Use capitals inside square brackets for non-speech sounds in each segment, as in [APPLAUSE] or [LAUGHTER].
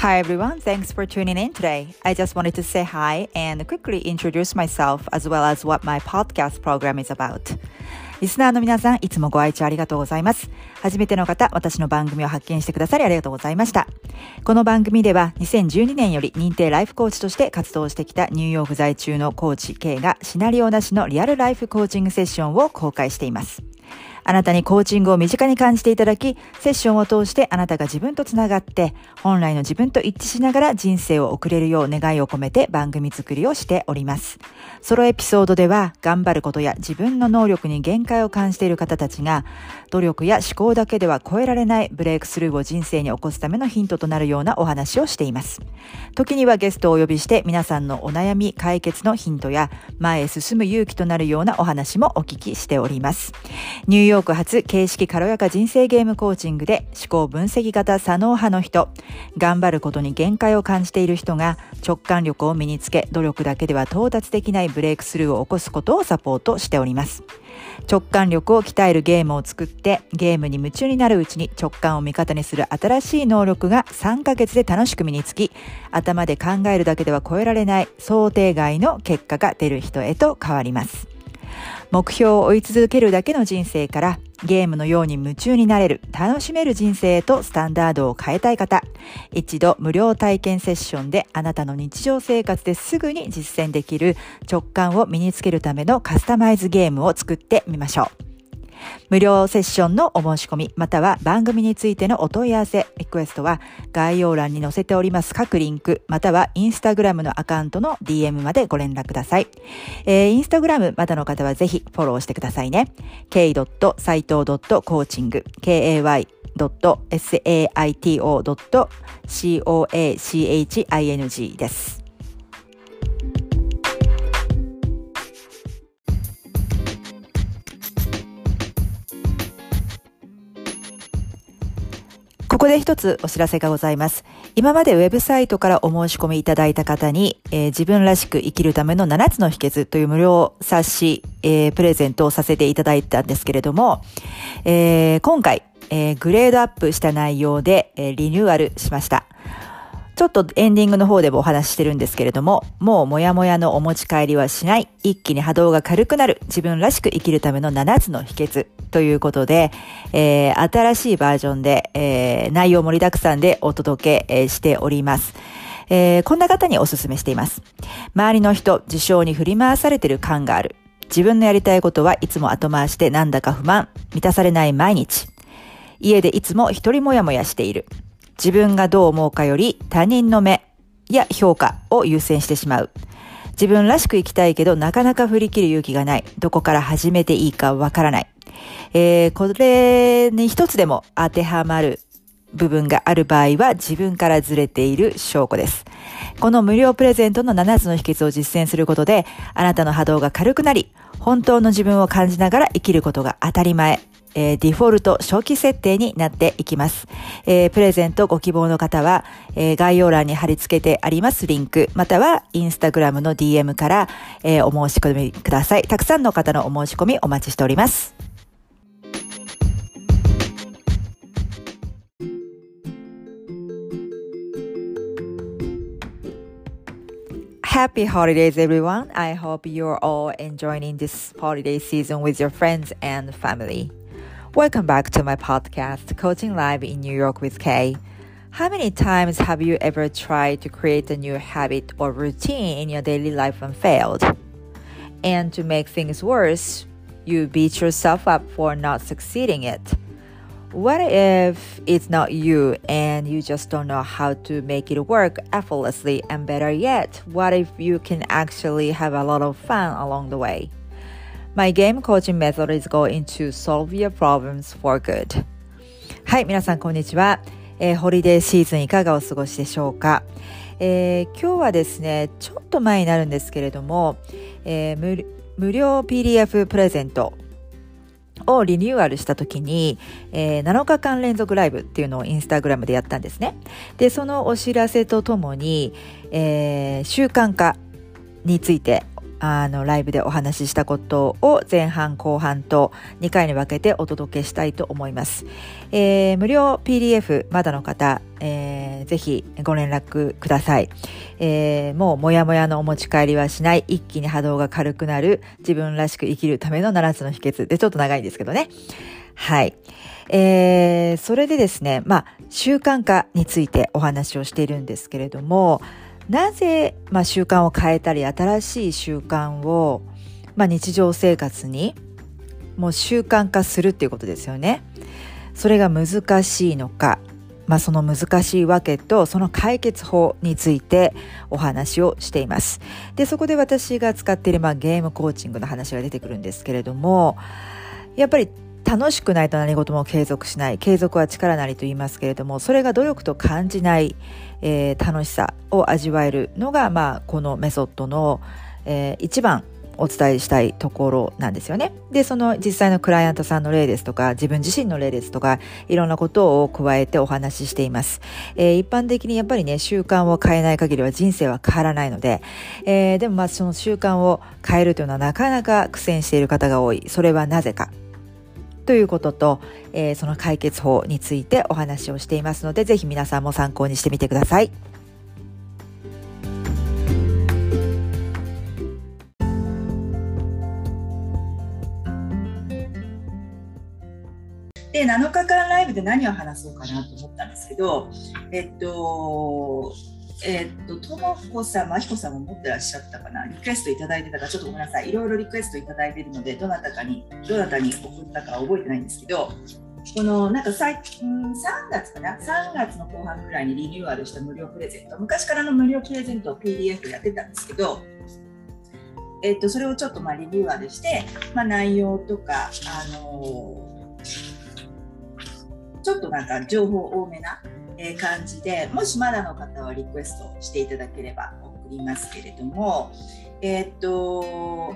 Hi everyone, thanks for tuning in today. I just wanted to say hi and quickly introduce myself as well as what my podcast program is about. リスナーの皆さん、いつもご愛聴ありがとうございます。初めての方、私の番組を発見してくださりありがとうございました。この番組では、2012年より認定ライフコーチとして活動してきたニューヨーク在中のコーチ K がシナリオなしのリアルライフコーチングセッションを公開しています。あなたにコーチングを身近に感じていただき、セッションを通してあなたが自分とつながって、本来の自分と一致しながら人生を送れるよう願いを込めて番組作りをしております。ソロエピソードでは、頑張ることや自分の能力に限界を感じている方たちが、努力や思考だけでは超えられないブレイクスルーを人生に起こすためのヒントとなるようなお話をしています。時にはゲストをお呼びして皆さんのお悩み解決のヒントや前へ進む勇気となるようなお話もお聞きしております。ニューヨーク発形式軽やか人生ゲームコーチングで思考分析型左脳派の人、頑張ることに限界を感じている人が直感力を身につけ、努力だけでは到達できないブレイクスルーを起こすことをサポートしております。直感力を鍛えるゲームを作ってゲームに夢中になるうちに直感を味方にする新しい能力が3ヶ月で楽しく身につき頭で考えるだけでは超えられない想定外の結果が出る人へと変わります。目標を追い続けるだけの人生からゲームのように夢中になれる、楽しめる人生へとスタンダードを変えたい方、一度無料体験セッションであなたの日常生活ですぐに実践できる直感を身につけるためのカスタマイズゲームを作ってみましょう。無料セッションのお申し込み、または番組についてのお問い合わせ、リクエストは概要欄に載せております各リンク、またはインスタグラムのアカウントの DM までご連絡ください。えー、インスタグラムまだの方はぜひフォローしてくださいね。k.saito.coaching, k-a-y saito.coaching です。で一つお知らせがございます。今までウェブサイトからお申し込みいただいた方に、えー、自分らしく生きるための7つの秘訣という無料冊子、えー、プレゼントをさせていただいたんですけれども、えー、今回、えグレードアップした内容で、えリニューアルしました。ちょっとエンディングの方でもお話ししてるんですけれども、もうもやもやのお持ち帰りはしない、一気に波動が軽くなる、自分らしく生きるための7つの秘訣ということで、えー、新しいバージョンで、えー、内容盛りだくさんでお届け、しております。えー、こんな方にお勧めしています。周りの人、事象に振り回されてる感がある。自分のやりたいことはいつも後回しでなんだか不満、満たされない毎日。家でいつも一人もやもやしている。自分がどう思うかより他人の目や評価を優先してしまう。自分らしく生きたいけどなかなか振り切る勇気がない。どこから始めていいかわからない。えー、これに一つでも当てはまる部分がある場合は自分からずれている証拠です。この無料プレゼントの7つの秘訣を実践することで、あなたの波動が軽くなり、本当の自分を感じながら生きることが当たり前。えー、デフォルト初期設定になっていきます。えー、プレゼントご希望の方は、えー、概要欄に貼り付けてありますリンク、またはインスタグラムの DM から、えお申し込みください。たくさんの方のお申し込みお待ちしております。Happy holidays, everyone. I hope you're all enjoying this holiday season with your friends and family. Welcome back to my podcast, Coaching Live in New York with Kay. How many times have you ever tried to create a new habit or routine in your daily life and failed? And to make things worse, you beat yourself up for not succeeding it. What if it's not you and you just don't know how to make it work effortlessly? And better yet, what if you can actually have a lot of fun along the way? My game coaching method is going to solve your problems for good. はい、皆さんこんにちは。えー、ホリデーシーズンいかがお過ごしでしょうか、えー、今日はですね、ちょっと前になるんですけれども、えー、無料 PDF プレゼントをリニューアルした時に、えー、7日間連続ライブっていうのをインスタグラムでやったんですね。で、そのお知らせとともに、えー、習慣化についてあのライブでお話ししたことを前半後半と2回に分けてお届けしたいと思います。えー、無料 PDF まだの方、えー、ぜひご連絡ください。えー、もうもやもやのお持ち帰りはしない、一気に波動が軽くなる、自分らしく生きるための7つの秘訣でちょっと長いんですけどね。はい。えー、それでですね、まあ、習慣化についてお話をしているんですけれども、なぜ、まあ、習慣を変えたり、新しい習慣を、まあ、日常生活にもう習慣化するっていうことですよね。それが難しいのか、まあ、その難しいわけとその解決法についてお話をしています。で、そこで私が使っている、まあ、ゲームコーチングの話が出てくるんですけれども、やっぱり楽しくないと何事も継続しない。継続は力なりと言いますけれども、それが努力と感じない、えー、楽しさを味わえるのが、まあ、このメソッドの、えー、一番お伝えしたいところなんですよね。で、その実際のクライアントさんの例ですとか、自分自身の例ですとか、いろんなことを加えてお話ししています。えー、一般的にやっぱりね、習慣を変えない限りは人生は変わらないので、えー、でもまあその習慣を変えるというのはなかなか苦戦している方が多い。それはなぜか。ということと、えー、その解決法についてお話をしていますので、ぜひ皆さんも参考にしてみてください。で7日間ライブで何を話そうかなと思ったんですけど、えっと、えー、っと、ともこさん、まひこさんも持ってらっしゃったかな、リクエストいただいてたか、ちょっとごめんなさい、いろいろリクエストいただいてるので、どなたかに、どなたに送ったか覚えてないんですけど、このなんか最近3月かな、3月の後半くらいにリニューアルした無料プレゼント、昔からの無料プレゼントを PDF やってたんですけど、えっと、それをちょっとまあリニューアルして、まあ、内容とか、あのー、ちょっとなんか情報多めなえ感じでもしまだの方はリクエストしていただければ送りますけれども、えー、っと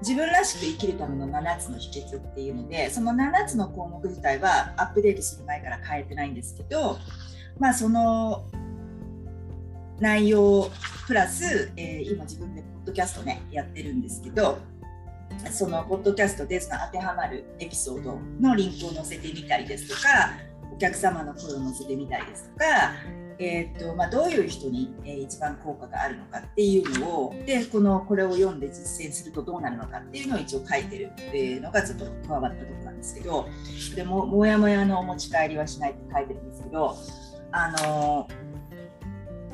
自分らしく生きるための7つの秘訣っていうのでその7つの項目自体はアップデートする前から変えてないんですけどまあその内容プラス、えー、今自分でポッドキャストねやってるんですけどそのポッドキャストでその当てはまるエピソードのリンクを載せてみたりですとかお客様の声を載せてみたりですとか、えーとまあ、どういう人に、えー、一番効果があるのかっていうのをでこのこれを読んで実践するとどうなるのかっていうのを一応書いてるっていうのがちょっと加わったとこなんですけどでももやもやのお持ち帰りはしないって書いてるんですけどあの、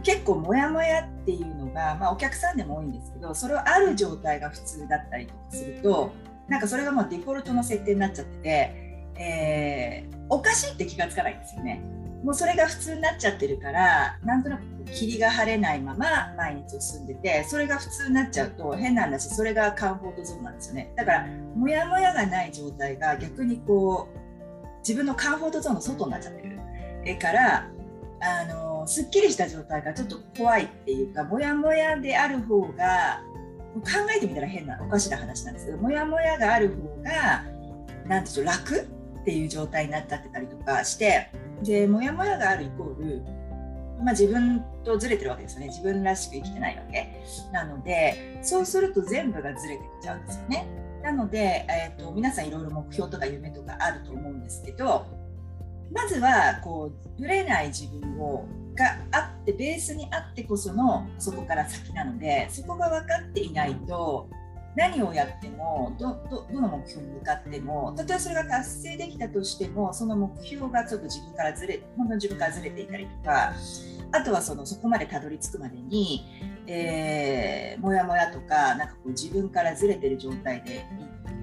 結構モヤモヤっていうのが、まあ、お客さんでも多いんですけどそれをある状態が普通だったりとかするとなんかそれがもうデフォルトの設定になっちゃっててえー、おかしいって気がつかないんですよね。もうそれが普通になっちゃってるからなんとなく霧が晴れないまま毎日を過んでてそれが普通になっちゃうと変なんだしそれがカンフォートゾーンなんですよねだからモヤモヤがない状態が逆にこう自分のカンフォートゾーンの外になっちゃってるえからあのすっきりした状態がちょっと怖いっていうかモヤモヤである方が考えてみたら変なおかしな話なんですけどモヤモヤがある方が何て言う楽っていう状態になっちゃってたりとかしてでモヤモヤがあるイコール、まあ、自分とずれてるわけですよね。自分らしく生きてないわけ。なのでそうすると全部がずれてきちゃうんですよね。なので、えーと、皆さんいろいろ目標とか夢とかあると思うんですけどまずはこうぶれない自分をがあってベースにあってこそのそこから先なのでそこが分かっていないと何をやってもどどどの目標に向かっても例えばそれが達成できたとしてもその目標がちょっと自分からずれ本当に自分からずれていたりとかあとはそのそこまでたどり着くまでに、えー、もやもやとかなんかこう自分からずれてる状態で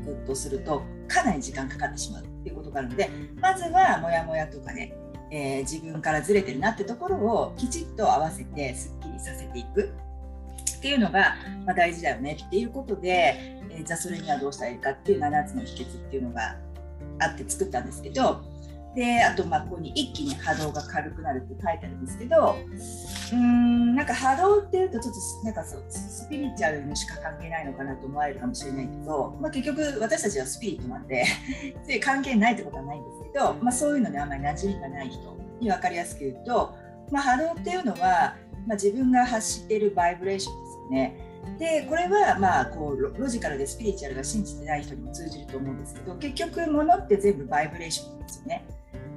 いくとするとかなり時間かかってしまうっていうことがあるのでまずはもやもやとかね、えー、自分からずれてるなってところをきちっと合わせてすっきりさせていく。っていうのが、ま、大事だよねっていうことで、えー、じゃあそれにはどうしたらいいかっていう7つの秘訣っていうのがあって作ったんですけどであとまあここに一気に波動が軽くなるって書いてあるんですけどうーんなんか波動っていうとちょっとなんかそうスピリチュアルにしか関係ないのかなと思われるかもしれないけど、まあ、結局私たちはスピリットなんで [LAUGHS] 関係ないってことはないんですけど、まあ、そういうのにあんまり馴染みがない人に分かりやすく言うと、まあ、波動っていうのは、まあ、自分が発しているバイブレーションですね。でこれはまあこうロジカルでスピリチュアルが信じてない人にも通じると思うんですけど結局物って全部バイブレーションですよね。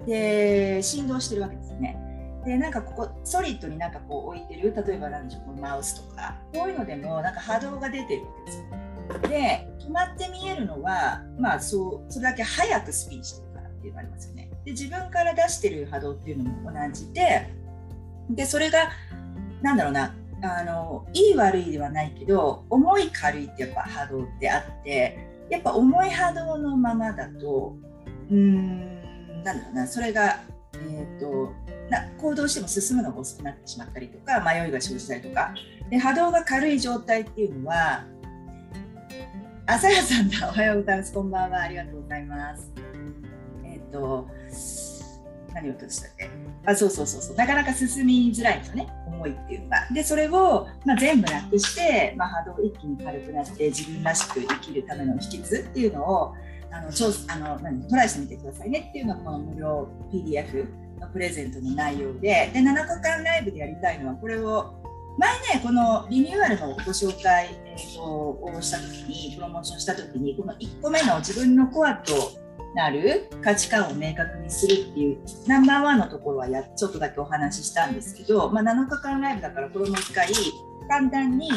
で振動してるわけですよね。でなんかここソリッドになんかこう置いてる例えば何でしょうこのマウスとかこういうのでもなんか波動が出てるわけですよ。で止まって見えるのはまあそうそれだけ早くスピンしてるからっていうのがありますよね。で自分から出してる波動っていうのも同じででそれがなんだろうなあのいい悪いではないけど重い軽いってやっぱ波動ってあってやっぱ重い波動のままだとうーんなんだろうなそれが、えーと、な行動しても進むのが遅くなってしまったりとか迷いが生じたりとか。で波動が軽い状態っていうのは朝やさんだ。おはようございます。こんばんは。ありがとうございます。えっ、ー、と何を言うとしたっけ？あそうそうそうそう。なかなか進みづらいんですよね思いっていうのが。でそれを、まあ、全部なくして、まあ、波動一気に軽くなって自分らしく生きるための秘訣っていうのをあの調あの何？トライしてみてくださいね。っていうのがこの無料 PDF のプレゼントの内容で。で7日間ライブでやりたいのはこれを前ねこのリニューアルのご紹介、えーと、をした時にプロモーションした時にこの1個目の自分のコアとなる価値観を明確にするっていうナンバーワンのところはやちょっとだけお話ししたんですけど、まあ、7日間ライブだからこれも1回簡単に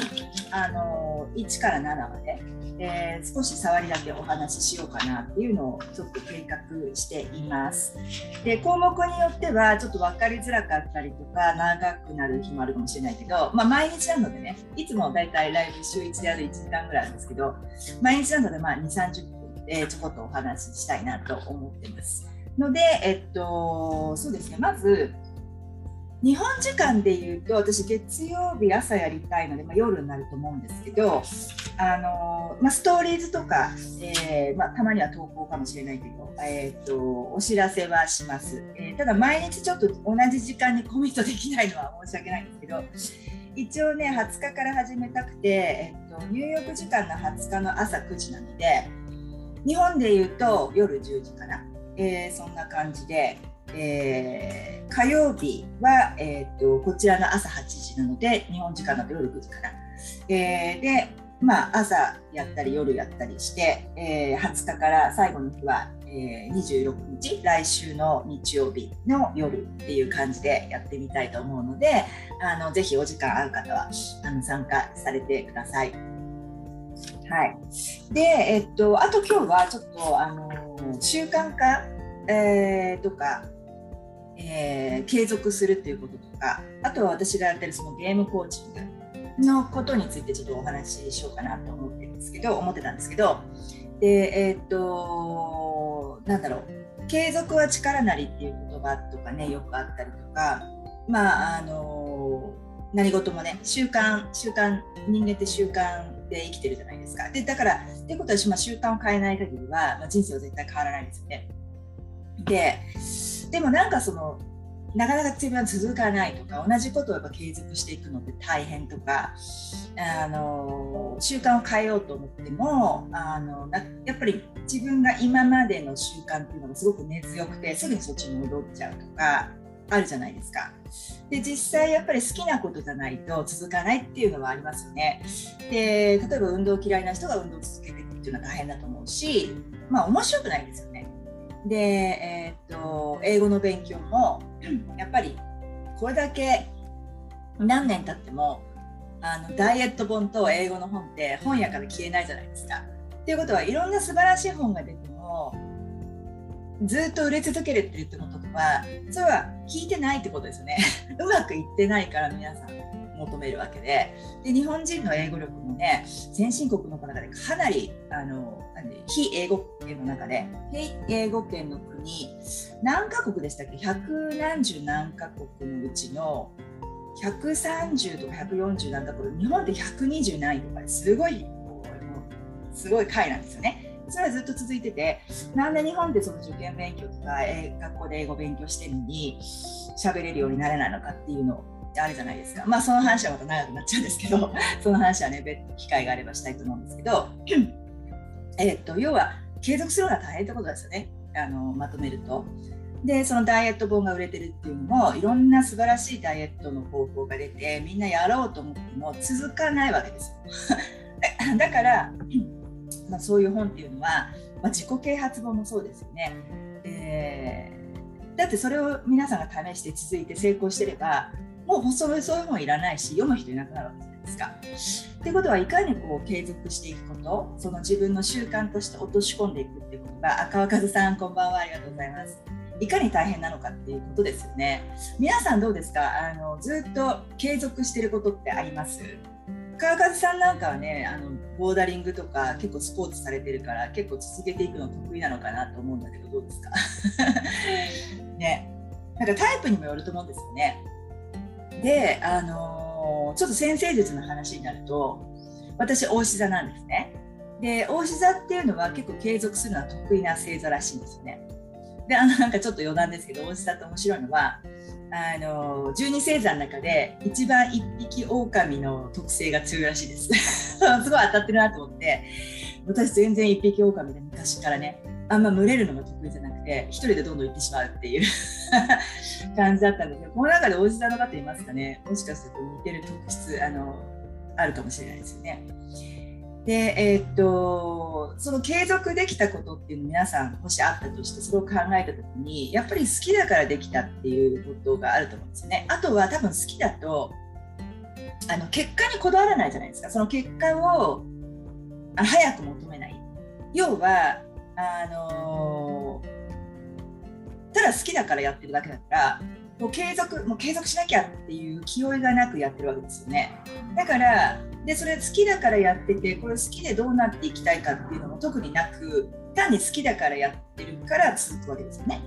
あの1から7まで、えー、少し触りだけお話ししようかなっていうのをちょっと計画しています。で項目によってはちょっと分かりづらかったりとか長くなる日もあるかもしれないけど、まあ、毎日なのでねいつもだいたいライブ週1でやる1時間ぐらいなんですけど毎日なのでまあ2 3 0分え、ちょこっとお話ししたいなと思ってます。ので、えっと、そうですね、まず、日本時間で言うと、私、月曜日朝やりたいので、まあ、夜になると思うんですけど、あのまあ、ストーリーズとか、えー、まあ、たまには投稿かもしれないけど、えーと、お知らせはします、えー、ただ、毎日ちょっと同じ時間にコミットできないのは申し訳ないんですけど、一応ね、20日から始めたくて、えーと、とニューヨーク時間の20日の朝9時なので、日本でいうと夜10時かな、えー、そんな感じで、えー、火曜日は、えーと、こちらの朝8時なので日本時間だと夜9時かな、えー、でまあ朝やったり夜やったりして、えー、20日から最後の日は、えー、26日来週の日曜日の夜っていう感じでやってみたいと思うのであのぜひお時間ある方はあの参加されてください。はい、で、えっと、あと今日はちょっとあの習慣化、えー、とか、えー、継続するっていうこととかあとは私がやってるそのゲームコーチングのことについてちょっとお話ししようかなと思ってるんですけど思ってたんですけどでえー、っとなんだろう継続は力なりっていう言葉とかねよくあったりとかまああの何事もね習慣習慣人間って習慣で生きてるじゃないですか。でだからってことは、まあ、習慣を変えない限りは、まあ、人生は絶対変わらないですよね。ででもなんかそのなかなか自分は続かないとか同じことをやっぱ継続していくのって大変とかあの習慣を変えようと思ってもあのやっぱり自分が今までの習慣っていうのがすごく根強くてすぐにそっちに戻っちゃうとかあるじゃないですか。で実際やっぱり好きなことじゃないと続かないっていうのはありますよね。で例えば運動嫌いな人が運動を続けていくっていうのは大変だと思うしまあ面白くないですよね。で、えー、っと英語の勉強も [CLEARS THROAT] やっぱりこれだけ何年経ってもあのダイエット本と英語の本って本屋から消えないじゃないですか。っていうことはいろんな素晴らしい本が出てもずっと売れ続けるって言ってことはそれは聞いてないってことですよね。[LAUGHS] うまくいってないから皆さん求めるわけで。で日本人の英語力もね先進国の中でかなりあの非英語圏の中で非英語圏の国何カ国でしたっけ？百何十何カ国のうちの130とか140何カ国日本って120何位とかですごいすごい回なんですよね。それはずっと続いててなんで日本でその受験勉強とか、えー、学校で英語勉強してるのに喋れるようになれないのかっていうのってあるじゃないですか。まあその話はまた長くなっちゃうんですけどその話はね別途機会があればしたいと思うんですけどえっと要は継続するのが大変ってことですよね。あのまとめると。でそのダイエット本が売れてるっていうのもいろんな素晴らしいダイエットの方法が出てみんなやろうと思っても続かないわけですよ。[LAUGHS] だから、まあ、そういう本っていうのは、まあ、自己啓発本もそうですよね、えー、だってそれを皆さんが試して続いて成功してればもうそういう本いらないし読む人いなくなるわけじゃないですか。ってことはいかにこう継続していくことその自分の習慣として落とし込んでいくっていうことが赤和さんこんばんはありがとうございます。いかに大変なのかっていうことですよね。皆さんどうですか？あのずっと継続してることってあります？川和さんなんかはねあのボーダリングとか結構スポーツされてるから結構続けていくの得意なのかなと思うんだけどどうですか？[LAUGHS] ねなんかタイプにもよると思うんですよね。であのちょっと先生術の話になると私大志座なんですね。で大志座っていうのは結構継続するのは得意な星座らしいんですよね。であのなんかちょっと余談ですけど大志座って面白いのはあの十二星座の中で一番一匹狼の特性が強いらしいです [LAUGHS] すごい当たってるなと思って私全然一匹狼で昔からねあんま群れるのが得意じゃなくて一人でどんどん行ってしまうっていう [LAUGHS] 感じだったんですけどこの中でおじさんの方いますかねもしかすると似てる特質あのあるかもしれないですよね。でえー、っとその継続できたことっていうの皆さんもしあったとしてそれを考えた時にやっぱり好きだからできたっていうことがあると思うんですよね。あとは多分好きだとあの結果にこだわらないじゃないですかその結果を早く求めない要はあのただ好きだからやってるだけだからもう継続もう継続しなきゃっていう気負いがなくやってるわけですよね。だからでそれ好きだからやっててこれ好きでどうなっていきたいかっていうのも特になく単に好きだからやってるから続くわけですよね。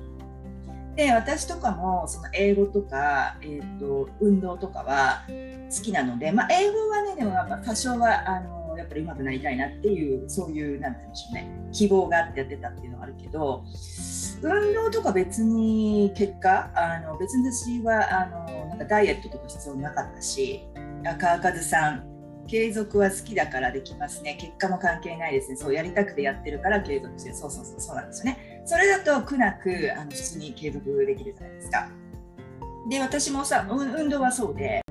で私とかもその英語とか、えーと、運動とかは好きなので、まあ、英語はねでもやっぱ多少はあのやっぱり上手くなりたいなっていうそういうなんて言うんでしょうね。希望があってやってたっていうのはあるけど運動とか別に結果あの別に私はあのなんかダイエットとか必要なかったし赤和さん継続は好きだからできますね。結果も関係ないですね。そうやりたくてやってるから継続してそうそうそうそうなんですよね。それだと苦なくあの普通に継続できるじゃないですか。で私もさ運動はそうで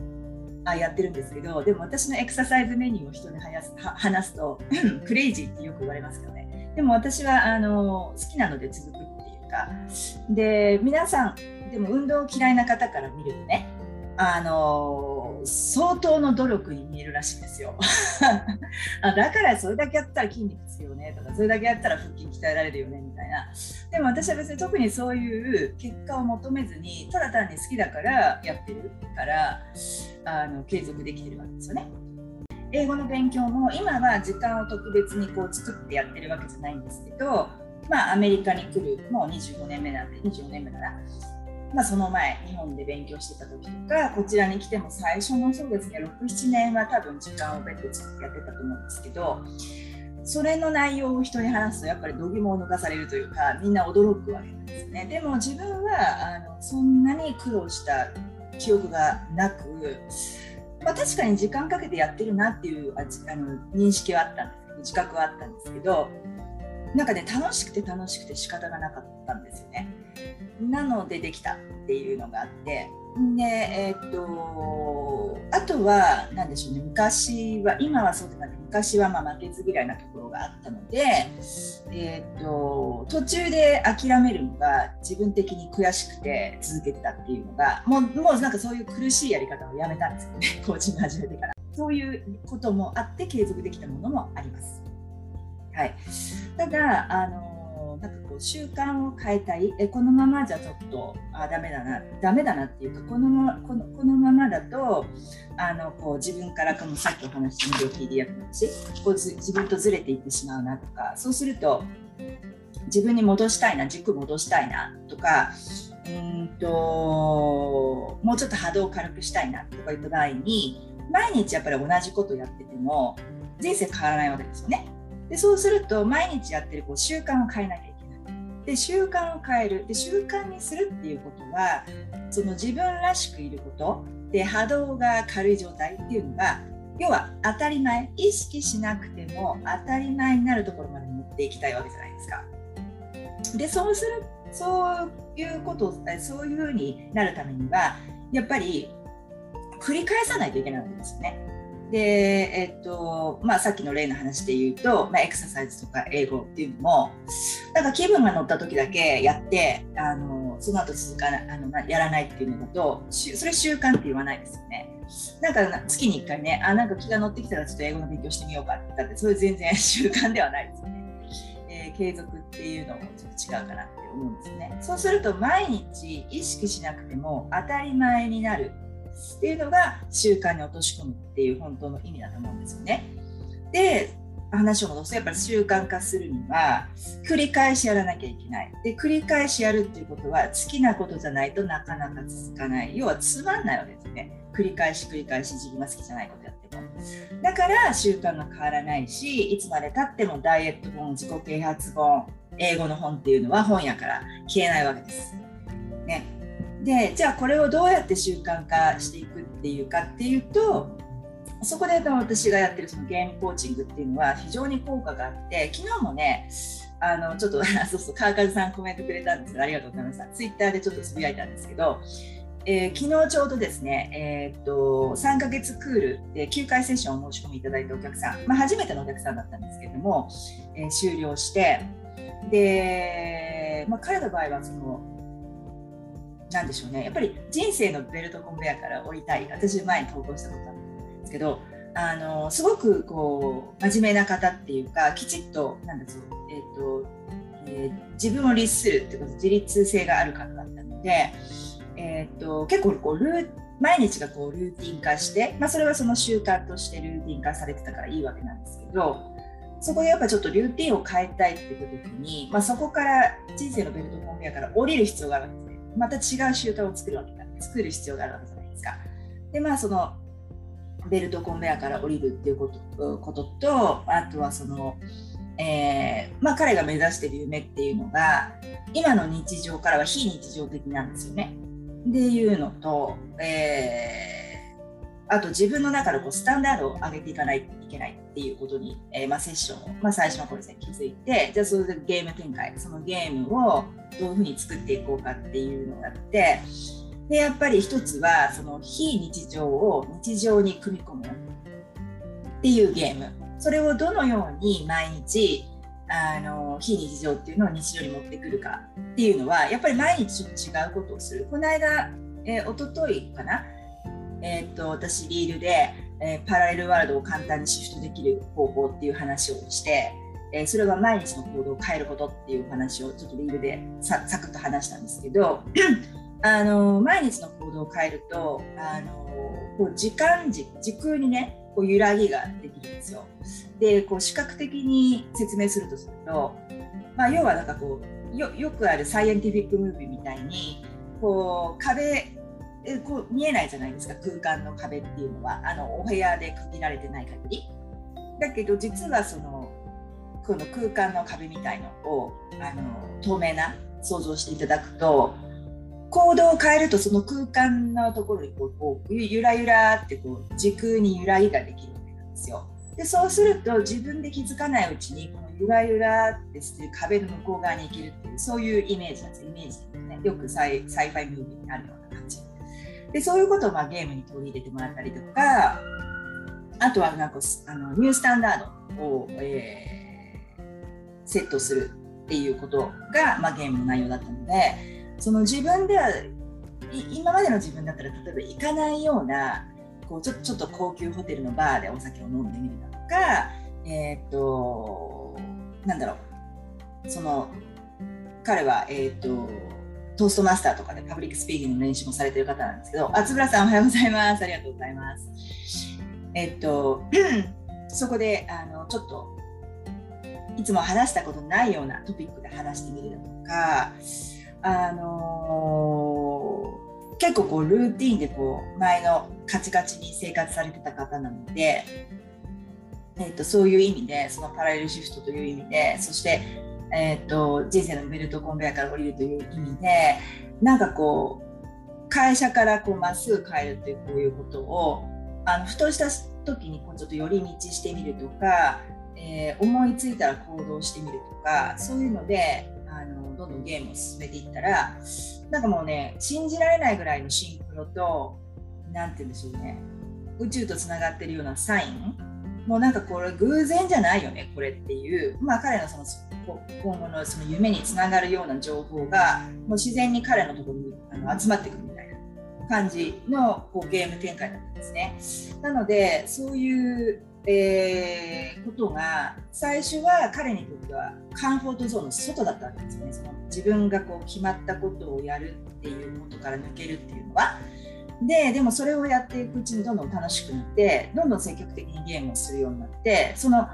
あやってるんですけどでも私のエクササイズメニューを人に話す話すとクレイジーってよく言われますけどね。でも私はあの好きなので続くか。で皆さんでも運動嫌いな方から見るとねあの相当の努力に見えるらしいんですよ。[LAUGHS] だからそれだけやったら筋肉つくよねとかそれだけやったら腹筋鍛えられるよねみたいな。でも私は別に特にそういう結果を求めずにただ単に好きだからやってるからあの継続できてるわけですよね。英語の勉強も今は時間を特別にこう作ってやってるわけじゃないんですけどまあアメリカに来るもう25年目なんで25年目だな。まあ、その前日本で勉強してた時とかこちらに来ても最初のそうですね67年は多分時間を別途作ってやってたと思うんですけどそれの内容を人に話すとやっぱり度肝を抜かされるというかみんな驚くわけなんですね。でも自分はあのそんなに苦労した記憶がなく、まあ、確かに時間かけてやってるなっていうあの認識はあったんですけど自覚はあったんですけどなんかね楽しくて楽しくて仕方がなかったんですよね。なのでできたっていうのがあって。でえー、っとあとは何でしょうね。昔は今はそうでなく昔はまあ負けず嫌いなところがあったので、えー、っと途中で諦めるのが自分的に悔しくて続けてたっていうのがもうもうなんかそういう苦しいやり方をやめたんですよね。[LAUGHS] コーチング始めてから。そういうこともあって継続できたものもあります。はい、ただあのなんかこう習慣を変えたいえこのままじゃちょっとあダメだなダメだなっていうかこのまこのこのままだとあのこう自分からこのさっきお話した無料 PDF の話こう自分とずれていってしまうなとかそうすると自分に戻したいな軸戻したいなとかうんともうちょっと波動を軽くしたいなとか言った場合に毎日やっぱり同じことやってても人生変わらないわけですよね。でそうすると毎日やってるこう習慣を変えなきゃいけないで習慣を変えるで習慣にするっていうことはその自分らしくいることで波動が軽い状態っていうのが要は当たり前意識しなくても当たり前になるところまで持っていきたいわけじゃないですか。でそうするそういうことそういうふうになるためにはやっぱり繰り返さないといけないわけですよね。で、えっとまあ、さっきの例の話で言うと、まあ、エクササイズとか英語っていうのもなんか気分が乗った時だけやってあのその後続かなあのやらないっていうのだとそれ習慣って言わないですよね。なんか月に1回ねあなんか気が乗ってきたらちょっと英語の勉強してみようかって言ったってそれ全然 [LAUGHS] 習慣ではないですよね。えー、継続っていうのもちょっと違うかなって思うんですね。そうすると毎日意識しなくても当たり前になるっていうのが習慣に落とし込むっていう本当の意味だと思うんですよね。で話を戻すとやっぱり習慣化するには繰り返しやらなきゃいけない。で繰り返しやるっていうことは好きなことじゃないとなかなか続かない。要はつまんないわけですね。繰り返し繰り返し自分が好きじゃないことやっても。だから習慣が変わらないしいつまでたってもダイエット本自己啓発本英語の本っていうのは本屋から消えないわけです。ね、でじゃあこれをどうやって習慣化していくっていうかっていうとそこで私がやってるそのゲームコーチングっていうのは非常に効果があって昨日もねあのちょっと [LAUGHS] そうそう川上さんコメントくれたんです。けどありがとうございました。ツイッターでちょっとつぶやいたんですけど、えー、昨日ちょうどですね、えー、っと3ヶ月クールで9回セッションを申し込みいただいたお客さん、まあ、初めてのお客さんだったんですけれども、えー、終了してで、まあ、彼の場合はそのなんでしょうねやっぱり人生のベルトコンベヤから降りたい私前に投稿したことあるんですけどあのすごくこう真面目な方っていうかきちっとなんですえーとえー、自分を律するってこと自立性がある方だったので、えーと、結構こうルー毎日がこうルーティン化して、まあ、それはその習慣としてルーティン化されてたからいいわけなんですけどそこでやっぱちょっとルーティンを変えたいっていう時に、まあ、そこから人生のベルトコンベヤから降りる必要があるんです。また違う習慣を作るわけだ作る必要があるわけじゃないですか。でまあそのベルトコンベヤから降りるっていうことこととあとはその、えー、まあ、彼が目指してる夢っていうのが今の日常からは非日常的なんですよね。っていうのと、えー、あと自分の中でこうスタンダードを上げていかないといけないっていうことに、えー、まあ、セッションを、まあ、最初の頃ですね気づいてじゃあそれでゲーム展開そのゲームをどういうふうに作っていこうかっていうのをやってでやっぱり一つはその非日常を日常に組み込むっていうゲーム。それをどのように毎日あの非日常っていうのを日常に持ってくるかっていうのはやっぱり毎日違うことをする。この間、えー、一昨日かな、えー、っと私リールで、えー、パラレルワールドを簡単にシフトできる方法っていう話をしてえー、それは毎日の行動を変えることっていう話をちょっとリールでサクッと話したんですけど [CLEARS THROAT] あの毎日の行動を変えるとあのこう時間時時空にねこう揺らぎができるんですよ。でこう視覚的に説明するとすると、まあ、要はなんかこうよよくあるサイエンティフィックムービーみたいにこう壁こう見えないじゃないですか空間の壁っていうのはあのお部屋で区切られてない限り。だけど実はそのこの空間の壁みたいのをあの透明な想像していただくと行動を変えるとその空間のところにこうこうゆらゆらってこう時空に揺らぎができるわけなんですよ。でそうすると自分で気づかないうちにこのゆらゆらってしてる壁の向こう側に行けるっていうそういうイメージなんですイメージですねよくサイサイファイムービーにあるようなでそういうことをまあゲームに取り入れてもらったりとかあとはなんかあのニュースタンダードを、えー、セットするっていうことが、まあ、ゲームの内容だったのでその自分では今までの自分だったら例えば行かないようなこうちょちょっと高級ホテルのバーでお酒を飲んでみるだとか、えー、っとなんだろうその彼は、えー、っとトーストマスターとかで public speaking の練習もされてる方なんですけど、あつぶらさんおはようございます。ありがとうございます。えっと、[CLEARS THROAT] そこであのちょっといつも話したことないようなトピックで話してみるとか、あのー、結構こうルーティンでこう前のカチカチに生活されてた方なので、えーと、そういう意味でそのパラレルシフトという意味でそして、えーと、人生のベルトコンベヤから降りるという意味でなんかこう会社からこうまっすぐ帰るというこういうことをあのふとした時にこうちょっと寄り道してみるとか、えー、思いついたら行動してみるとかそういうのであのどんどんゲームを進めていったらなんかもうね信じられないぐらいのシンクロと何て言うんでしょうね宇宙とつながってるようなサイン。もうなんかこれ偶然じゃないよねこれっていう。まあ彼のその今後のその夢につながるような情報がもう自然に彼のところにあの集まってくるみたいな感じのこうゲーム展開だったんですね。なのでそういうえー、ことが最初は彼にとってはカンフォートゾーンの外だったわけですねその自分がこう決まったことをやるっていうことから抜けるっていうのはででもそれをやっていくうちにどんどん楽しくなってどんどん積極的にゲームをするようになってその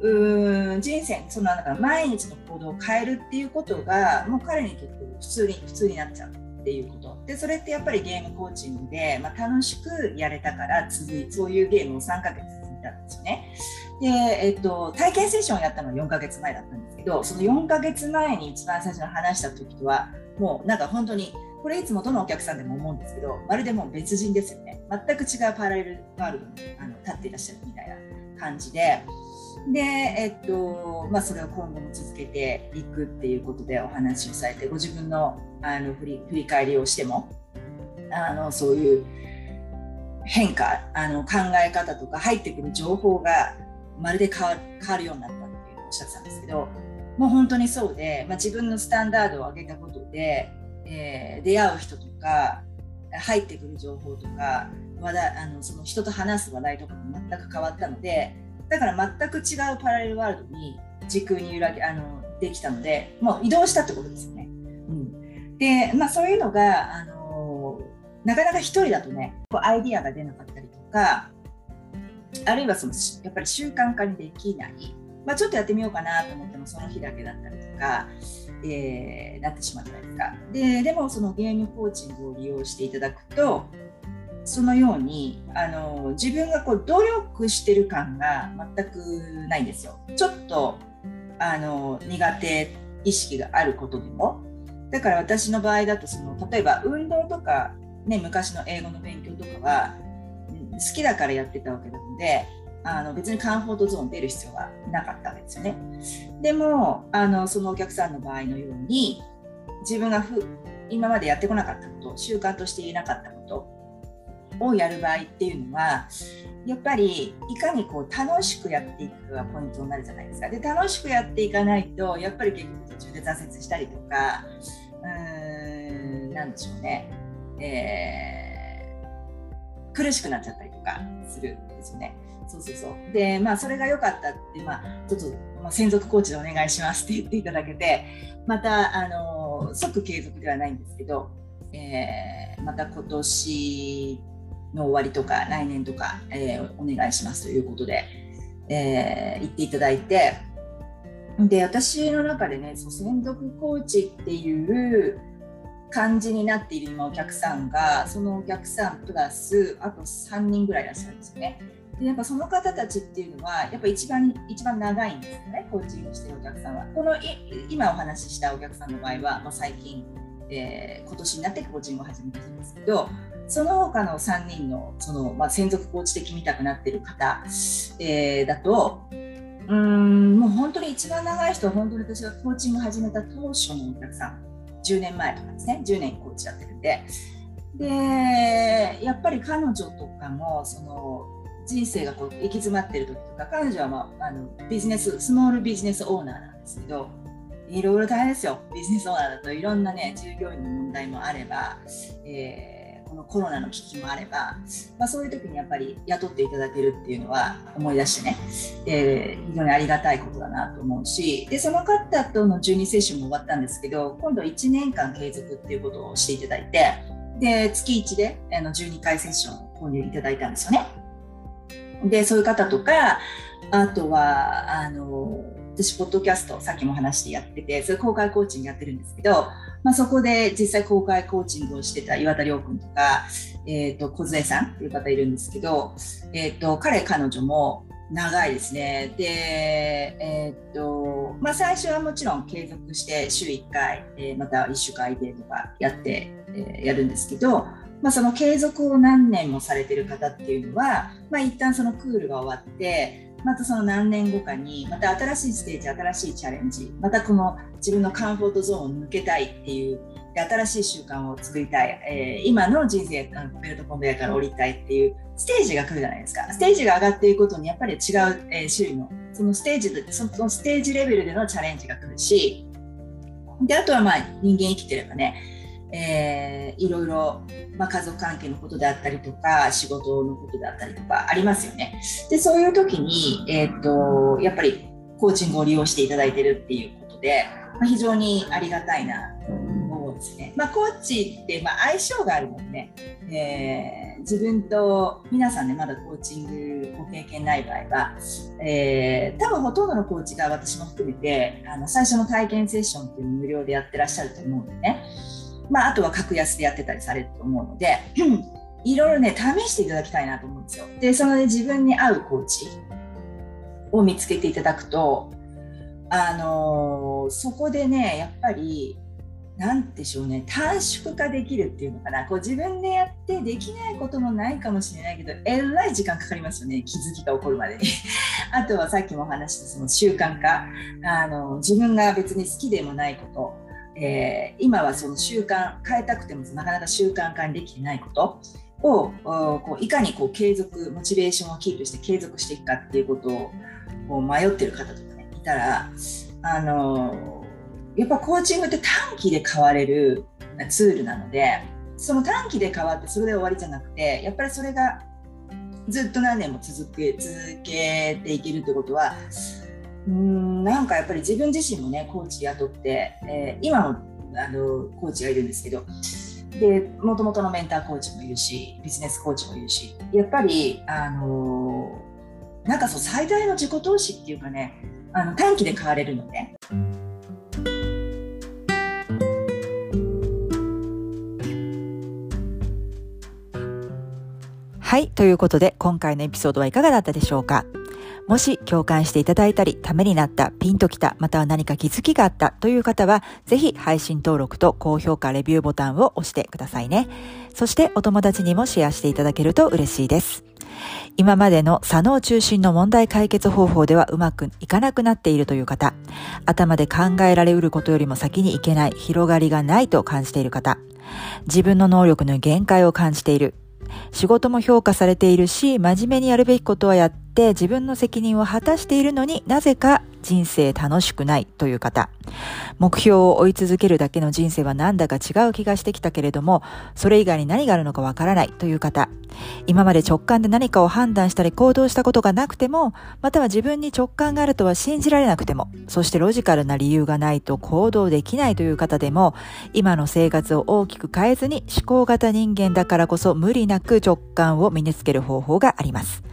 うん人生そのなんか毎日の行動を変えるっていうことがもう彼にとって普通に普通になっちゃうっていうことでそれってやっぱりゲームコーチングで、まあ、楽しくやれたから続いそういうゲームを3ヶ月続いたんですよね。で、えっと、体験セッションをやったのは4ヶ月前だったんですけどその4ヶ月前に一番最初に話した時とはもうなんか本当にこれいつもどのお客さんでも思うんですけどまるでもう別人ですよね全く違うパラレルワールドにあの立っていらっしゃるみたいな感じでで、えっとまあ、それを今後も続けていくっていうことでお話をされてご自分のあの振り振り返りをしてもあのそういう変化あの考え方とか入ってくる情報がまるで変わ変わるようになったっていうおっしゃってたんですけどもう本当にそうで、まあ、自分のスタンダードを上げたことで、えー、出会う人とか入ってくる情報とか話題あのその人と話す話題とかも全く変わったのでだから全く違うパラレルワールドに時空に揺らぎあのできたのでもう移動したってことですよね。うん、で、まあ、そういうのがあのなかなか一人だとねこうアイディアが出なかったりとかあるいはそのやっぱり習慣化にできない、まあ、ちょっとやってみようかなと思ってもその日だけだったりとか、えー、なってしまったりとか。ででもそのゲームコーチングを利用していただくとそのようにあの自分がこう努力してる感が全くないんですよ。ちょっとあの苦手意識があることでもだから私の場合だとその例えば運動とか、ね、昔の英語の勉強とかは好きだからやってたわけなのであの別にカンフォートゾーン出る必要はなかったわけですよね。でもあのそのお客さんの場合のように自分がふ今までやってこなかったこと習慣としていなかったこをやる場合っていうのはやっぱりいかにこう楽しくやっていくかがポイントになるじゃないですか。で楽しくやっていかないとやっぱり結局途中で挫折したりとかうーんなんでしょうね、えー、苦しくなっちゃったりとかするんですよね。そうそうそうでまあそれが良かったって、まあ、ちょっと、まあ、専属コーチでお願いしますって言っていただけてまたあの即継続ではないんですけど、えー、また今年の終わりとか来年とか、えー、お願いしますということで、えー、言っていただいてで私の中でねそう専属コーチっていう感じになっている今お客さんがそのお客さんプラスあと3人ぐらいいらっしゃるんですよね。でやっぱその方たちっていうのはやっぱ一番一番長いんですよねコーチングしてるお客さんは。この今お話ししたお客さんの場合は、まあ、最近、えー、今年になってコーチングを始めたんですけどその他の3人のその、まあ、専属コーチ的見たくなってる方、えー、だとうんもう本当に一番長い人は本当に私がコーチング始めた当初のお客さん。10年前とかですね。10年コーチやってるんで。でやっぱり彼女とかもその人生がこう行き詰まってる時とか彼女は、まあ、あのビジネススモールビジネスオーナーなんですけどいろいろ大変ですよ。ビジネスオーナーだといろんなね従業員の問題もあれば、えーのコロナの危機もあれば、まあ、そういう時にやっぱり雇っていただけるっていうのは思い出してね、えー、非常にありがたいことだなと思うしでその方との12セッションも終わったんですけど今度1年間継続っていうことをしていただいてで月1であの12回セッションを購入いただいたんですよね。でそういう方とかあとはあの私ポッドキャストさっきも話してやっててそれ公開コーチングやってるんですけどまあ、そこで実際公開コーチングをしてた岩田亮君とか、えーと、小杉さんっていう方いるんですけど、えーと、彼彼女も長いですね。で、えー、と、まあ、最初はもちろん継続して週1回、えー、また1週間でとかやって、えー、やるんですけど、まあ、その継続を何年もされてる方っていうのは、まあ、一旦そのクールが終わって、またその何年後かにまた新しいステージ新しいチャレンジまたこの自分のカンフォートゾーンを抜けたいっていう新しい習慣を作りたい、えー、今の人生ベルトコンベヤから降りたいっていうステージが来るじゃないですか。ステージが上がっていくことにやっぱり違う、えー、種類のそのステージでそのステージレベルでのチャレンジが来るしであとはまあ人間生きてればねえー、いろいろ、まあ、家族関係のことであったりとか仕事のことであったりとかありますよね。でそういう時に、えー、っとやっぱりコーチングを利用していただいてるっていうことで、まあ、非常にありがたいなと思うんですね。まあ、コーチって、まあ、相性があるのでね、えー、自分と皆さんねまだコーチングご経験ない場合は、えー、多分ほとんどのコーチが私も含めてあの最初の体験セッションっていうのを無料でやってらっしゃると思うんでね。まあ、あとは格安でやってたりされると思うので、いろいろね、試していただきたいなと思うんですよ。で、その、ね、自分に合うコーチを見つけていただくと、あのー、そこでね、やっぱり、なんでしょうね、短縮化できるっていうのかな、こう自分でやってできないこともないかもしれないけど、えらい時間かかりますよね、気づきが起こるまでに。あとはさっきもお話したその習慣化あの、自分が別に好きでもないこと、えー、今はその習慣変えたくてもなかなか習慣化にできてないことをこういかにこう継続モチベーションをキープして継続していくかっていうことをこう迷ってる方とかねいたらあのやっぱコーチングって短期で変われるツールなのでその短期で変わってそれで終わりじゃなくてやっぱりそれがずっと何年も続け続けていけるってことはうんなんかやっぱり自分自身もねコーチ雇って、えー、今もあのコーチがいるんですけどでもともとのメンターコーチもいるしビジネスコーチもいるしやっぱりあのなんかそう最大の自己投資っていうかねあの短期で買われるので。はい。ということで、今回のエピソードはいかがだったでしょうか？もし共感していただいたり、ためになった、ピンときた、または何か気づきがあったという方は、ぜひ配信登録と高評価、レビューボタンを押してくださいね。そしてお友達にもシェアしていただけると嬉しいです。今までの左脳中心の問題解決方法ではうまくいかなくなっているという方、頭で考えられうることよりも先にいけない、広がりがないと感じている方、自分の能力の限界を感じている、仕事も評価されているし、真面目にやるべきことはやって自分の責任を果たしているのになぜか人生楽しくないという方。目標を追い続けるだけの人生はなんだか違う気がしてきたけれども、それ以外に何があるのかわからないという方。今まで直感で何かを判断したり行動したことがなくても、または自分に直感があるとは信じられなくても、そしてロジカルな理由がないと行動できないという方でも、今の生活を大きく変えずに思考型人間だからこそ無理なく直感を身につける方法があります。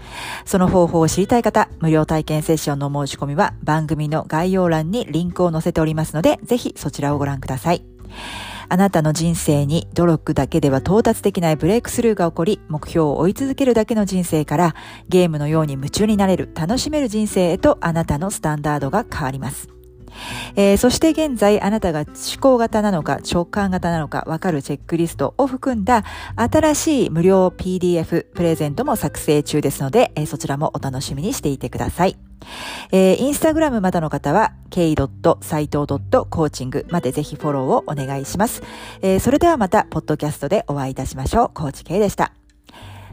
その方報を知りたい方、無料体験セッションの申し込みは番組の概要欄にリンクを載せておりますので、ぜひそちらをご覧ください。あなたの人生に努力だけでは到達できないブレイクスルーが起こり、目標を追い続けるだけの人生から、ゲームのように夢中になれる、楽しめる人生へとあなたのスタンダードが変わります。えー、そして現在あなたが思考型なのか直感型なのかわかるチェックリストを含んだ新しい無料 PDF プレゼントも作成中ですので、えー、そちらもお楽しみにしていてください。えー、インスタグラムまだの方は k.saito.coaching までぜひフォローをお願いします。えー、それではまた、ポッドキャストでお会いいたしましょう。コーチ K でした。